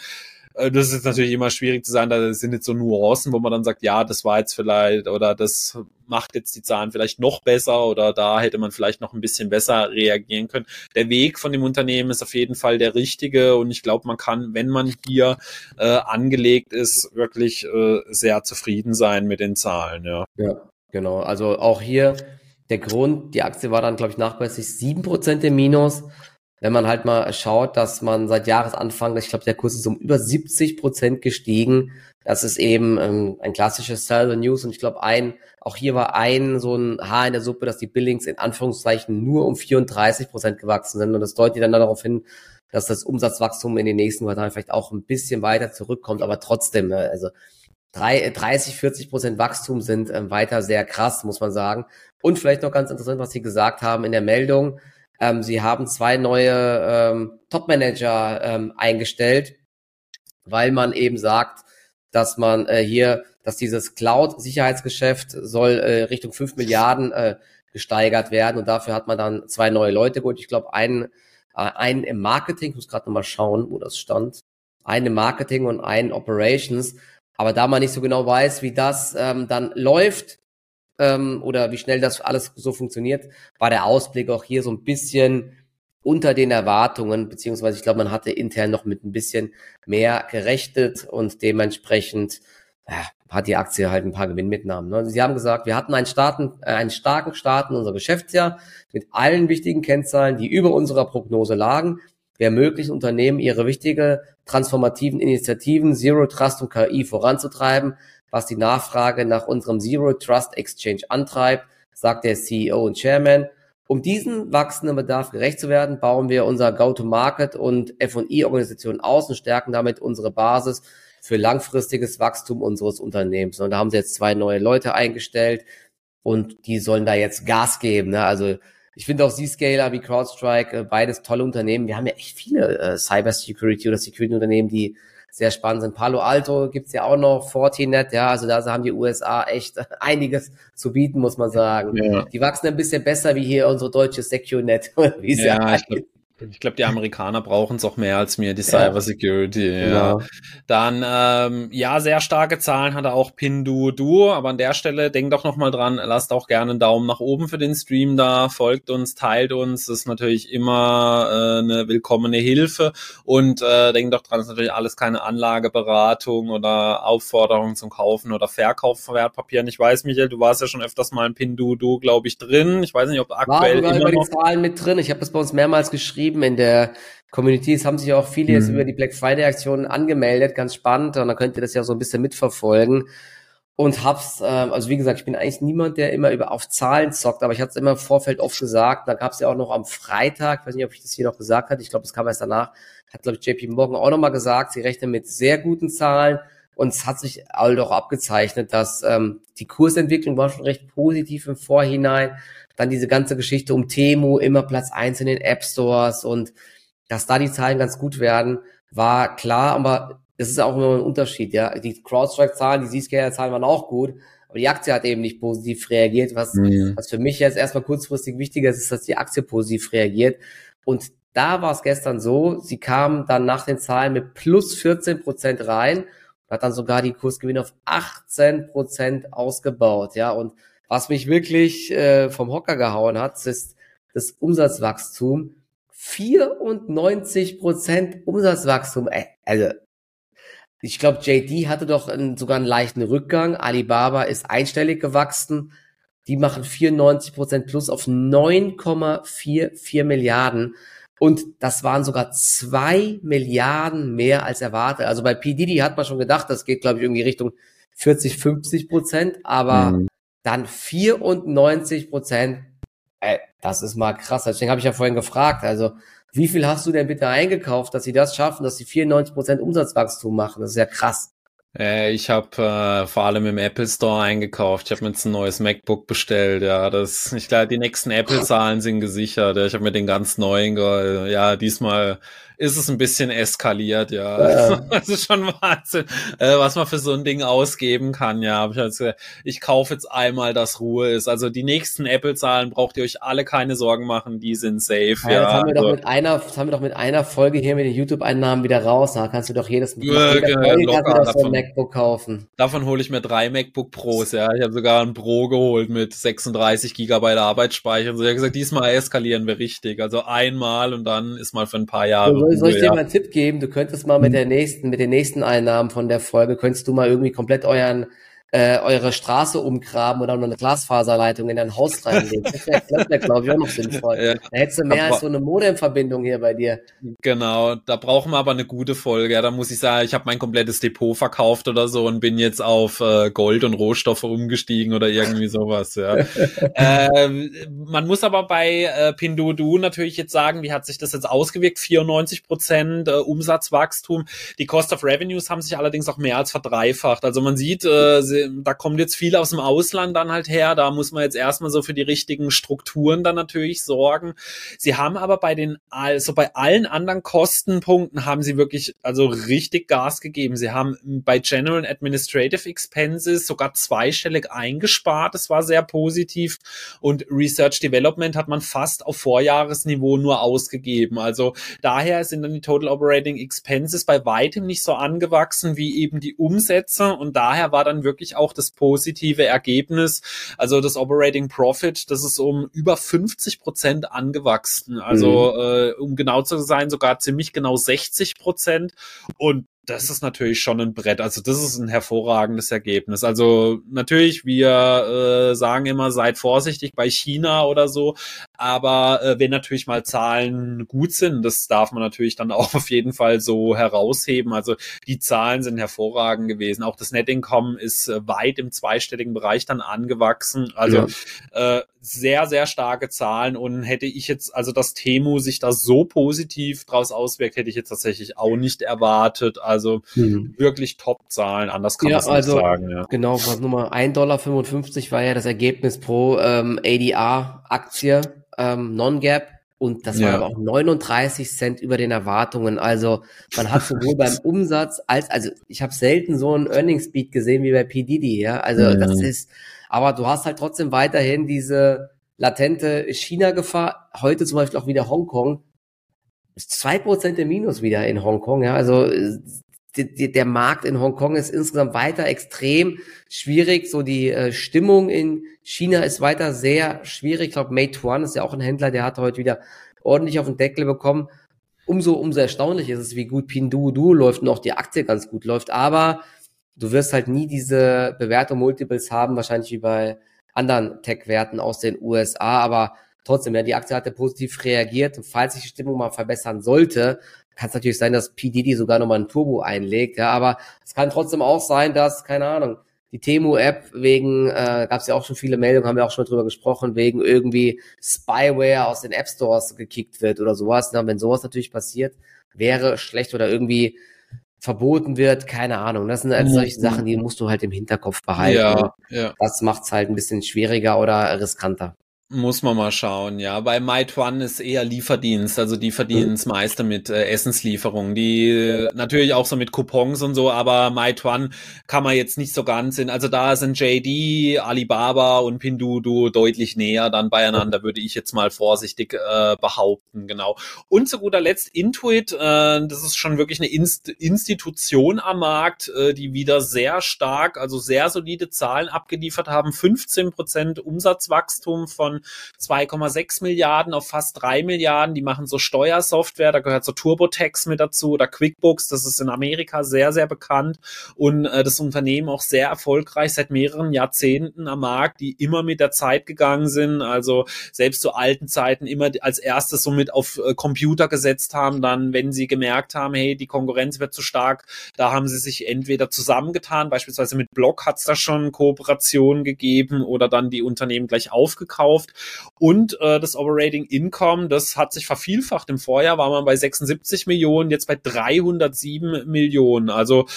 Äh, das ist natürlich immer schwierig zu sagen, da sind jetzt so Nuancen, wo man dann sagt, ja, das war jetzt vielleicht oder das macht jetzt die Zahlen vielleicht noch besser oder da hätte man vielleicht noch ein bisschen besser reagieren können. Der Weg von dem Unternehmen ist auf jeden Fall der richtige und ich glaube, man kann, wenn man hier äh, angelegt ist, wirklich äh, sehr zufrieden sein mit den Zahlen. Ja. ja. Genau, also auch hier der Grund, die Aktie war dann, glaube ich, nachweislich sieben Prozent im Minus. Wenn man halt mal schaut, dass man seit Jahresanfang, ich glaube, der Kurs ist um über 70 Prozent gestiegen. Das ist eben ähm, ein klassisches Sell the News und ich glaube, ein, auch hier war ein so ein Haar in der Suppe, dass die Billings in Anführungszeichen nur um 34 Prozent gewachsen sind und das deutet dann darauf hin, dass das Umsatzwachstum in den nächsten Quartalen vielleicht auch ein bisschen weiter zurückkommt, aber trotzdem, äh, also drei, 30, 40 Prozent Wachstum sind ähm, weiter sehr krass, muss man sagen. Und vielleicht noch ganz interessant, was Sie gesagt haben in der Meldung. Ähm, Sie haben zwei neue ähm, Top-Manager ähm, eingestellt, weil man eben sagt, dass man äh, hier, dass dieses Cloud-Sicherheitsgeschäft soll äh, Richtung 5 Milliarden äh, gesteigert werden und dafür hat man dann zwei neue Leute geholt. Ich glaube, einen, äh, einen im Marketing, ich muss gerade nochmal schauen, wo das stand, einen im Marketing und einen Operations. Aber da man nicht so genau weiß, wie das ähm, dann läuft ähm, oder wie schnell das alles so funktioniert, war der Ausblick auch hier so ein bisschen unter den Erwartungen, beziehungsweise ich glaube, man hatte intern noch mit ein bisschen mehr gerechnet und dementsprechend ja, hat die Aktie halt ein paar Gewinnmitnahmen. Ne? Sie haben gesagt, wir hatten einen, starten, äh, einen starken Start in unser Geschäftsjahr mit allen wichtigen Kennzahlen, die über unserer Prognose lagen. Wir ermöglichen Unternehmen, ihre wichtige transformativen Initiativen Zero Trust und KI voranzutreiben, was die Nachfrage nach unserem Zero Trust Exchange antreibt, sagt der CEO und Chairman. Um diesen wachsenden Bedarf gerecht zu werden, bauen wir unser Go-to-Market und F&I-Organisation aus und stärken damit unsere Basis für langfristiges Wachstum unseres Unternehmens. Und da haben sie jetzt zwei neue Leute eingestellt und die sollen da jetzt Gas geben. Ne? Also ich finde auch Zscaler wie CrowdStrike, äh, beides tolle Unternehmen. Wir haben ja echt viele äh, Cybersecurity oder Security-Unternehmen, die sehr spannend sind. Palo Alto gibt's ja auch noch, Fortinet, ja, also da haben die USA echt einiges zu bieten, muss man sagen. Ja. Die wachsen ein bisschen besser wie hier unsere deutsche SecureNet, wie es ja, ja Ich glaube, die Amerikaner brauchen es auch mehr als mir, die Cyber Security. Ja. ja. Dann, ähm, ja, sehr starke Zahlen hatte auch Pinduoduo, aber an der Stelle denkt doch nochmal dran, lasst auch gerne einen Daumen nach oben für den Stream da, folgt uns, teilt uns, das ist natürlich immer äh, eine willkommene Hilfe und äh, denkt doch dran, ist natürlich alles keine Anlageberatung oder Aufforderung zum Kaufen oder Verkauf von Wertpapieren. Ich weiß, Michael, du warst ja schon öfters mal in Pinduoduo, glaube ich, drin. Ich weiß nicht, ob aktuell War sogar über die Zahlen mit drin. Ich habe das bei uns mehrmals geschrieben geschrieben in der Community. Es haben sich auch viele jetzt mhm. über die Black Friday Aktion angemeldet, ganz spannend. Und dann könnt ihr das ja so ein bisschen mitverfolgen. Und hab's, äh, also wie gesagt, ich bin eigentlich niemand, der immer über auf Zahlen zockt, aber ich hatte es immer im Vorfeld oft gesagt. Da gab es ja auch noch am Freitag, ich weiß nicht, ob ich das hier noch gesagt hatte, ich glaube, es kam erst danach, hat, glaube ich, JP Morgan auch nochmal gesagt, sie rechnen mit sehr guten Zahlen. Und es hat sich all doch abgezeichnet, dass ähm, die Kursentwicklung war schon recht positiv im Vorhinein. Dann diese ganze Geschichte um Temu, immer Platz eins in den App Stores und dass da die Zahlen ganz gut werden, war klar, aber es ist auch immer ein Unterschied, ja. Die CrowdStrike-Zahlen, die Zscaler-Zahlen waren auch gut, aber die Aktie hat eben nicht positiv reagiert, was, mhm. was für mich jetzt erstmal kurzfristig wichtiger ist, ist, dass die Aktie positiv reagiert. Und da war es gestern so, sie kam dann nach den Zahlen mit plus 14 Prozent rein, hat dann sogar die Kursgewinne auf 18 Prozent ausgebaut, ja. Und was mich wirklich äh, vom Hocker gehauen hat, ist das Umsatzwachstum. 94 Prozent Umsatzwachstum. Ey, also, ich glaube, JD hatte doch einen, sogar einen leichten Rückgang. Alibaba ist einstellig gewachsen. Die machen 94 Prozent plus auf 9,44 Milliarden. Und das waren sogar zwei Milliarden mehr als erwartet. Also bei PDD hat man schon gedacht, das geht, glaube ich, irgendwie Richtung 40, 50 Prozent. Aber mhm dann 94 Prozent. Ey, das ist mal krass. Deswegen habe ich ja vorhin gefragt. Also, wie viel hast du denn bitte eingekauft, dass sie das schaffen, dass sie 94 Prozent Umsatzwachstum machen? Das ist ja krass. Äh, ich habe äh, vor allem im Apple Store eingekauft. Ich habe mir jetzt ein neues MacBook bestellt. Ja, das, ich glaube, die nächsten Apple-Zahlen sind gesichert. Ich habe mir den ganz neuen, ja, diesmal ist es ein bisschen eskaliert, ja. ja. Das ist schon Wahnsinn, äh, was man für so ein Ding ausgeben kann, ja. Hab ich, ich kaufe jetzt einmal, dass Ruhe ist. Also die nächsten Apple-Zahlen braucht ihr euch alle keine Sorgen machen, die sind safe, ja. ja. Das haben wir also, doch mit einer, das haben wir doch mit einer Folge hier mit den YouTube-Einnahmen wieder raus. Da kannst du doch jedes ja, Folge locker, davon, so ein MacBook kaufen. Davon hole ich mir drei MacBook Pros, ja. Ich habe sogar ein Pro geholt mit 36 Gigabyte Arbeitsspeicher. So, ich habe gesagt, diesmal eskalieren wir richtig. Also einmal und dann ist mal für ein paar Jahre soll, soll ich dir ja. mal einen Tipp geben? Du könntest mal mit mhm. der nächsten, mit den nächsten Einnahmen von der Folge, könntest du mal irgendwie komplett euren äh, eure Straße umgraben oder noch eine Glasfaserleitung in dein Haus reinlegen. Das wäre, wär, glaube ich, auch noch sinnvoll. Ja. Da hättest du mehr als so eine Modemverbindung hier bei dir. Genau, da brauchen wir aber eine gute Folge. Ja, da muss ich sagen, ich habe mein komplettes Depot verkauft oder so und bin jetzt auf äh, Gold und Rohstoffe umgestiegen oder irgendwie sowas. Ja. äh, man muss aber bei äh, Pinduoduo natürlich jetzt sagen, wie hat sich das jetzt ausgewirkt? 94 Prozent äh, Umsatzwachstum. Die Cost of Revenues haben sich allerdings auch mehr als verdreifacht. Also man sieht, äh, da kommt jetzt viel aus dem Ausland dann halt her. Da muss man jetzt erstmal so für die richtigen Strukturen dann natürlich sorgen. Sie haben aber bei den, also bei allen anderen Kostenpunkten haben sie wirklich, also richtig Gas gegeben. Sie haben bei General Administrative Expenses sogar zweistellig eingespart. Das war sehr positiv. Und Research Development hat man fast auf Vorjahresniveau nur ausgegeben. Also daher sind dann die Total Operating Expenses bei weitem nicht so angewachsen wie eben die Umsätze. Und daher war dann wirklich wirklich auch das positive Ergebnis. Also das Operating Profit, das ist um über 50 Prozent angewachsen. Also mhm. äh, um genau zu sein, sogar ziemlich genau 60 Prozent. Und das ist natürlich schon ein Brett. Also das ist ein hervorragendes Ergebnis. Also natürlich, wir äh, sagen immer, seid vorsichtig bei China oder so, aber äh, wenn natürlich mal Zahlen gut sind, das darf man natürlich dann auch auf jeden Fall so herausheben. Also die Zahlen sind hervorragend gewesen. Auch das Net Income ist äh, weit im zweistelligen Bereich dann angewachsen. Also ja. äh, sehr, sehr starke Zahlen und hätte ich jetzt, also dass Temu sich da so positiv draus auswirkt, hätte ich jetzt tatsächlich auch nicht erwartet. Also mhm. wirklich Top-Zahlen, anders kann man es also, nicht sagen. Ja. Genau, was Nummer 1,55 Dollar war ja das Ergebnis pro ähm, ADR-Aktie, ähm, Non-Gap. Und das ja. war aber auch 39 Cent über den Erwartungen. Also man hat sowohl beim Umsatz als, also ich habe selten so einen Earnings Speed gesehen wie bei PDD, ja. Also mhm. das ist, aber du hast halt trotzdem weiterhin diese latente China-Gefahr. Heute zum Beispiel auch wieder Hongkong. zwei Prozent im Minus wieder in Hongkong. Ja, also der Markt in Hongkong ist insgesamt weiter extrem schwierig. So die äh, Stimmung in China ist weiter sehr schwierig. Ich glaube, Meituan ist ja auch ein Händler, der hat heute wieder ordentlich auf den Deckel bekommen. Umso, umso erstaunlich ist es, wie gut Pinduoduo läuft und auch die Aktie ganz gut läuft. Aber du wirst halt nie diese Bewertung Multiples haben, wahrscheinlich wie bei anderen Tech-Werten aus den USA. Aber trotzdem, ja, die Aktie hatte positiv reagiert. Und falls sich die Stimmung mal verbessern sollte, kann es natürlich sein, dass PDD sogar nochmal ein Turbo einlegt, ja, aber es kann trotzdem auch sein, dass, keine Ahnung, die Temu-App wegen, äh, gab es ja auch schon viele Meldungen, haben wir auch schon drüber gesprochen, wegen irgendwie Spyware aus den App Stores gekickt wird oder sowas. Na, wenn sowas natürlich passiert, wäre schlecht oder irgendwie verboten wird, keine Ahnung. Das sind halt solche Sachen, die musst du halt im Hinterkopf behalten. Ja, ja. Das macht's halt ein bisschen schwieriger oder riskanter. Muss man mal schauen, ja. Bei Meituan ist eher Lieferdienst, also die verdienen es meiste mit äh, Essenslieferungen, die äh, natürlich auch so mit Coupons und so, aber Meituan kann man jetzt nicht so ganz in, also da sind JD, Alibaba und Pinduoduo deutlich näher dann beieinander, würde ich jetzt mal vorsichtig äh, behaupten, genau. Und zu guter Letzt Intuit, äh, das ist schon wirklich eine Inst Institution am Markt, äh, die wieder sehr stark, also sehr solide Zahlen abgeliefert haben, 15 Prozent Umsatzwachstum von 2,6 Milliarden auf fast 3 Milliarden. Die machen so Steuersoftware, da gehört so TurboTax mit dazu oder QuickBooks, das ist in Amerika sehr, sehr bekannt und äh, das Unternehmen auch sehr erfolgreich seit mehreren Jahrzehnten am Markt, die immer mit der Zeit gegangen sind, also selbst zu alten Zeiten immer als erstes so mit auf äh, Computer gesetzt haben, dann wenn sie gemerkt haben, hey, die Konkurrenz wird zu stark, da haben sie sich entweder zusammengetan, beispielsweise mit Block hat es da schon Kooperationen gegeben oder dann die Unternehmen gleich aufgekauft und äh, das Operating Income, das hat sich vervielfacht. Im Vorjahr war man bei 76 Millionen, jetzt bei 307 Millionen. Also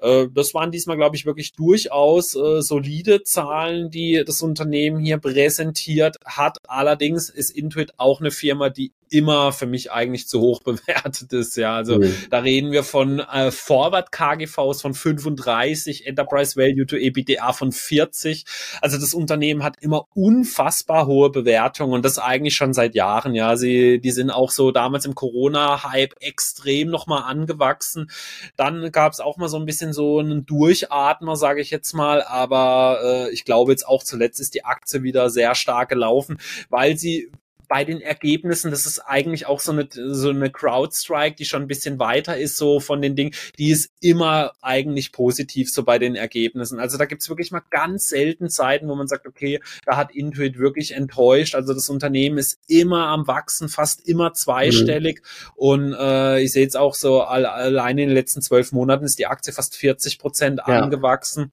äh, das waren diesmal, glaube ich, wirklich durchaus äh, solide Zahlen, die das Unternehmen hier präsentiert hat. Allerdings ist Intuit auch eine Firma, die immer für mich eigentlich zu hoch bewertet ist. Ja, also mhm. da reden wir von äh, Forward KGVs von 35, Enterprise Value to EBITDA von 40. Also das Unternehmen hat immer unfassbar hohe Bewertungen und das eigentlich schon seit Jahren. Ja, sie, die sind auch so damals im Corona-Hype extrem nochmal angewachsen. Dann gab es auch mal so ein bisschen so einen Durchatmer, sage ich jetzt mal. Aber äh, ich glaube jetzt auch zuletzt ist die Aktie wieder sehr stark gelaufen, weil sie bei den Ergebnissen, das ist eigentlich auch so eine, so eine Crowdstrike, die schon ein bisschen weiter ist, so von den Dingen, die ist immer eigentlich positiv so bei den Ergebnissen. Also da gibt's wirklich mal ganz selten Zeiten, wo man sagt, okay, da hat Intuit wirklich enttäuscht. Also das Unternehmen ist immer am Wachsen, fast immer zweistellig. Mhm. Und äh, ich sehe jetzt auch so, all, alleine in den letzten zwölf Monaten ist die Aktie fast 40 Prozent ja. angewachsen.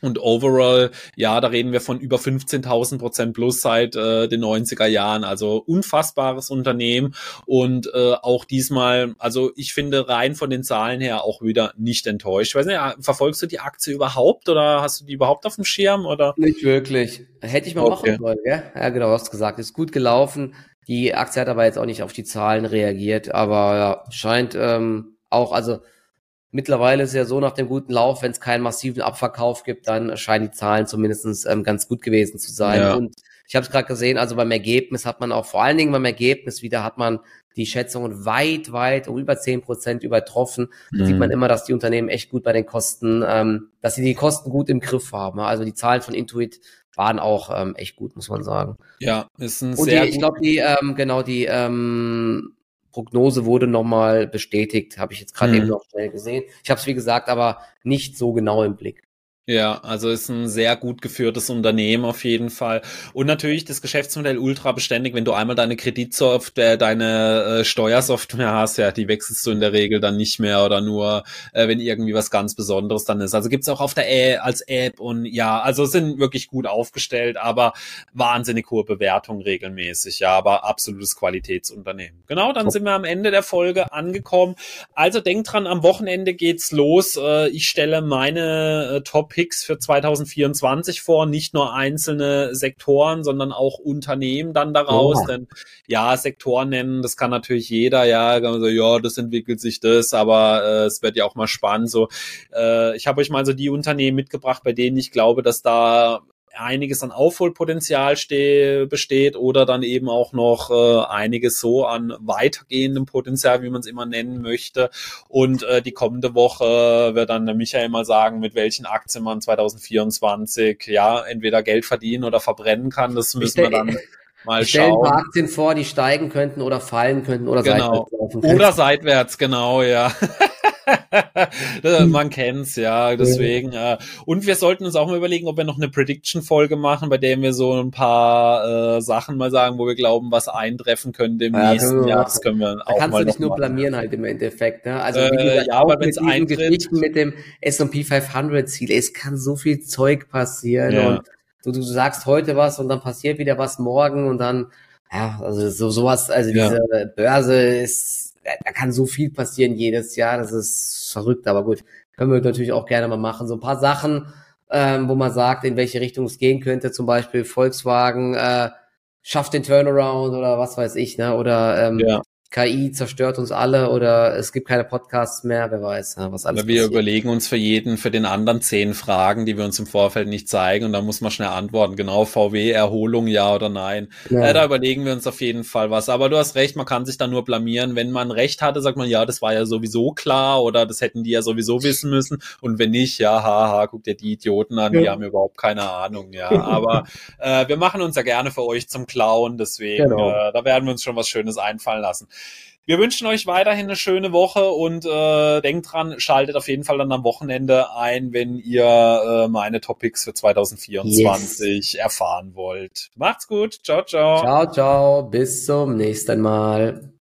Und overall, ja, da reden wir von über 15.000 Prozent plus seit äh, den 90er Jahren. Also unfassbares Unternehmen und äh, auch diesmal, also ich finde rein von den Zahlen her auch wieder nicht enttäuscht. Ich weiß nicht, verfolgst du die Aktie überhaupt oder hast du die überhaupt auf dem Schirm oder? Nicht wirklich. Hätte ich mal okay. machen sollen, ja? Ja, genau, du hast gesagt, ist gut gelaufen. Die Aktie hat aber jetzt auch nicht auf die Zahlen reagiert, aber ja, scheint ähm, auch, also Mittlerweile ist ja so nach dem guten Lauf, wenn es keinen massiven Abverkauf gibt, dann scheinen die Zahlen zumindest ähm, ganz gut gewesen zu sein. Ja. Und ich habe es gerade gesehen, also beim Ergebnis hat man auch vor allen Dingen beim Ergebnis wieder hat man die Schätzungen weit, weit um über zehn Prozent übertroffen. Da mhm. sieht man immer, dass die Unternehmen echt gut bei den Kosten, ähm, dass sie die Kosten gut im Griff haben. Also die Zahlen von Intuit waren auch ähm, echt gut, muss man sagen. Ja, ist ein Und sehr die, ich glaube, die ähm, genau die ähm, Prognose wurde nochmal bestätigt, habe ich jetzt gerade mhm. eben noch schnell gesehen. Ich habe es, wie gesagt, aber nicht so genau im Blick. Ja, also ist ein sehr gut geführtes Unternehmen auf jeden Fall. Und natürlich das Geschäftsmodell ultra beständig, wenn du einmal deine Kreditsoftware, deine äh, Steuersoftware hast, ja, die wechselst du in der Regel dann nicht mehr oder nur, äh, wenn irgendwie was ganz Besonderes dann ist. Also gibt's auch auf der App als App und ja, also sind wirklich gut aufgestellt, aber wahnsinnig hohe Bewertung regelmäßig, ja, aber absolutes Qualitätsunternehmen. Genau, dann sind wir am Ende der Folge angekommen. Also denk dran, am Wochenende geht's los. Äh, ich stelle meine äh, Top Picks für 2024 vor, nicht nur einzelne Sektoren, sondern auch Unternehmen dann daraus. Oh. Denn ja, Sektoren nennen, das kann natürlich jeder, ja, so, ja, das entwickelt sich das, aber äh, es wird ja auch mal spannend. So, äh, ich habe euch mal so die Unternehmen mitgebracht, bei denen ich glaube, dass da einiges an Aufholpotenzial ste besteht oder dann eben auch noch äh, einiges so an weitergehendem Potenzial, wie man es immer nennen möchte. Und äh, die kommende Woche wird dann Michael mal sagen, mit welchen Aktien man 2024 ja entweder Geld verdienen oder verbrennen kann. Das müssen wir dann Mal stellen schauen. paar Aktien vor, die steigen könnten oder fallen könnten oder genau. seitwärts laufen könnten. Oder seitwärts, genau, ja. Man kennt's, ja, deswegen. Äh, und wir sollten uns auch mal überlegen, ob wir noch eine Prediction-Folge machen, bei der wir so ein paar äh, Sachen mal sagen, wo wir glauben, was eintreffen könnte im ja, nächsten Jahr. Das können wir da auch kannst mal du dich nur machen. blamieren halt im Endeffekt. Ne? Also wie gesagt, äh, ja, aber wenn es eintritt, Geschichten mit dem S&P 500 Ziel, es kann so viel Zeug passieren ja. und du, du sagst heute was und dann passiert wieder was morgen und dann ja, also so sowas, also ja. diese Börse ist da kann so viel passieren jedes Jahr, das ist verrückt, aber gut, können wir natürlich auch gerne mal machen. So ein paar Sachen, ähm, wo man sagt, in welche Richtung es gehen könnte, zum Beispiel Volkswagen äh, schafft den Turnaround oder was weiß ich, ne? Oder ähm, ja. KI zerstört uns alle oder es gibt keine Podcasts mehr, wer weiß, was alles Aber wir passiert. überlegen uns für jeden, für den anderen zehn Fragen, die wir uns im Vorfeld nicht zeigen und da muss man schnell antworten, genau, VW, Erholung, ja oder nein. Ja. Äh, da überlegen wir uns auf jeden Fall was. Aber du hast recht, man kann sich da nur blamieren. Wenn man recht hatte, sagt man, ja, das war ja sowieso klar oder das hätten die ja sowieso wissen müssen und wenn nicht, ja, haha, guck dir die Idioten an, ja. die haben überhaupt keine Ahnung, ja. Aber äh, wir machen uns ja gerne für euch zum Clown, deswegen, genau. äh, da werden wir uns schon was Schönes einfallen lassen. Wir wünschen euch weiterhin eine schöne Woche und äh, denkt dran, schaltet auf jeden Fall dann am Wochenende ein, wenn ihr äh, meine Topics für 2024 yes. erfahren wollt. Macht's gut. Ciao, ciao. Ciao, ciao. Bis zum nächsten Mal.